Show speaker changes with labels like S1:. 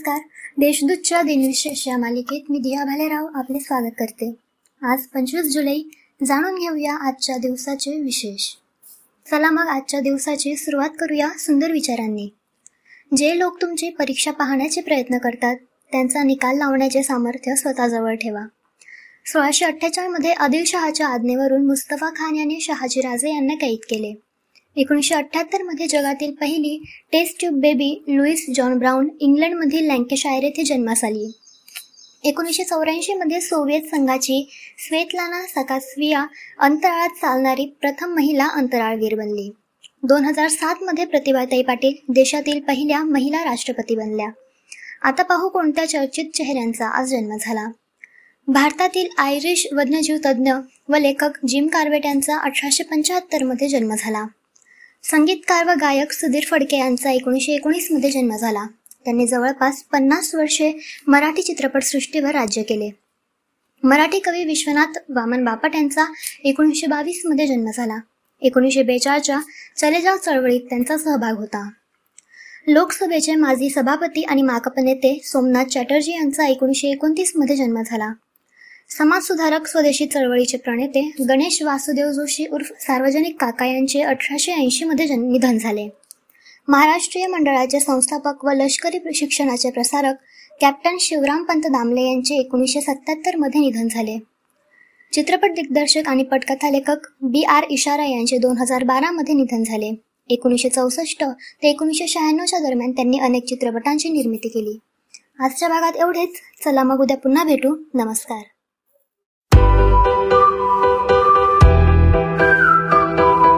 S1: नमस्कार. देशदूतच्या दिनविशेष या मालिकेत मी दिया भालेराव आपले स्वागत करते. आज पंचवीस जुलै जाणून घेऊया आजच्या दिवसाचे विशेष. चला मग आजच्या दिवसाची सुरुवात करूया सुंदर विचारांनी. जे लोक तुमची परीक्षा पाहण्याचे प्रयत्न करतात त्यांचा निकाल लावण्याचे सामर्थ्य स्वतःजवळ ठेवा. सोळाशे अठ्ठेचाळमध्ये आदिलशहाच्या आज्ञेवरून मुस्तफा खान यांनी शहाजी राजे यांना कैद केले. एकोणीसशे अठ्ठ्याहत्तरमध्ये जगातील पहिली test tube baby Louise John Brown इंग्लंडमधील लँकेशायर येथे जन्मास आली. एकोणीसशे चौऱ्याऐंशीमध्ये सोव्हिएत संघाची स्वेतलाना सकास्विया अंतराळात चालणारी प्रथम महिला अंतराळवीर बनली. दोन हजार सातमध्ये प्रतिभाताई पाटील देशातील पहिल्या महिला राष्ट्रपती बनल्या. आता पाहू कोणत्या चर्चित चेहऱ्यांचा आज जन्म झाला. भारतातील आयरिश वन्यजीव तज्ज्ञ व लेखक जिम कार्वेट यांचा अठराशे पंच्याहत्तरमध्ये जन्म झाला. संगीतकार व गायक सुधीर फडके यांचा एकोणीसशे एकोणीसमध्ये जन्म झाला. त्यांनी जवळपास पन्नास वर्षे मराठी चित्रपटसृष्टीवर राज्य केले. मराठी कवी विश्वनाथ वामन बापट यांचा एकोणीसशे बावीसमध्ये जन्म झाला. एकोणीसशे बेचाळच्या चलेजाव चळवळीत त्यांचा सहभाग होता. लोकसभेचे माजी सभापती आणि माकप नेते सोमनाथ चॅटर्जी यांचा एकोणीसशे एकोणतीसमध्ये जन्म झाला. समाजसुधारक स्वदेशी चळवळीचे प्रणेते गणेश वासुदेव जोशी उर्फ सार्वजनिक काका यांचे अठराशे ऐंशीमध्ये जन निधन झाले. महाराष्ट्रीय मंडळाचे संस्थापक व लष्करी शिक्षणाचे प्रसारक कॅप्टन शिवरामपंत दामले यांचे एकोणीसशे सत्त्याहत्तरमध्ये निधन झाले. चित्रपट दिग्दर्शक आणि पटकथा लेखक बी आर इशारा यांचे दोन हजार बारामध्ये निधन झाले. एकोणीसशे चौसष्ट ते एकोणीसशे शहाण्णवच्या दरम्यान त्यांनी अनेक चित्रपटांची निर्मिती केली. आजच्या भागात एवढेच. चला मग उद्या पुन्हा भेटू. नमस्कार.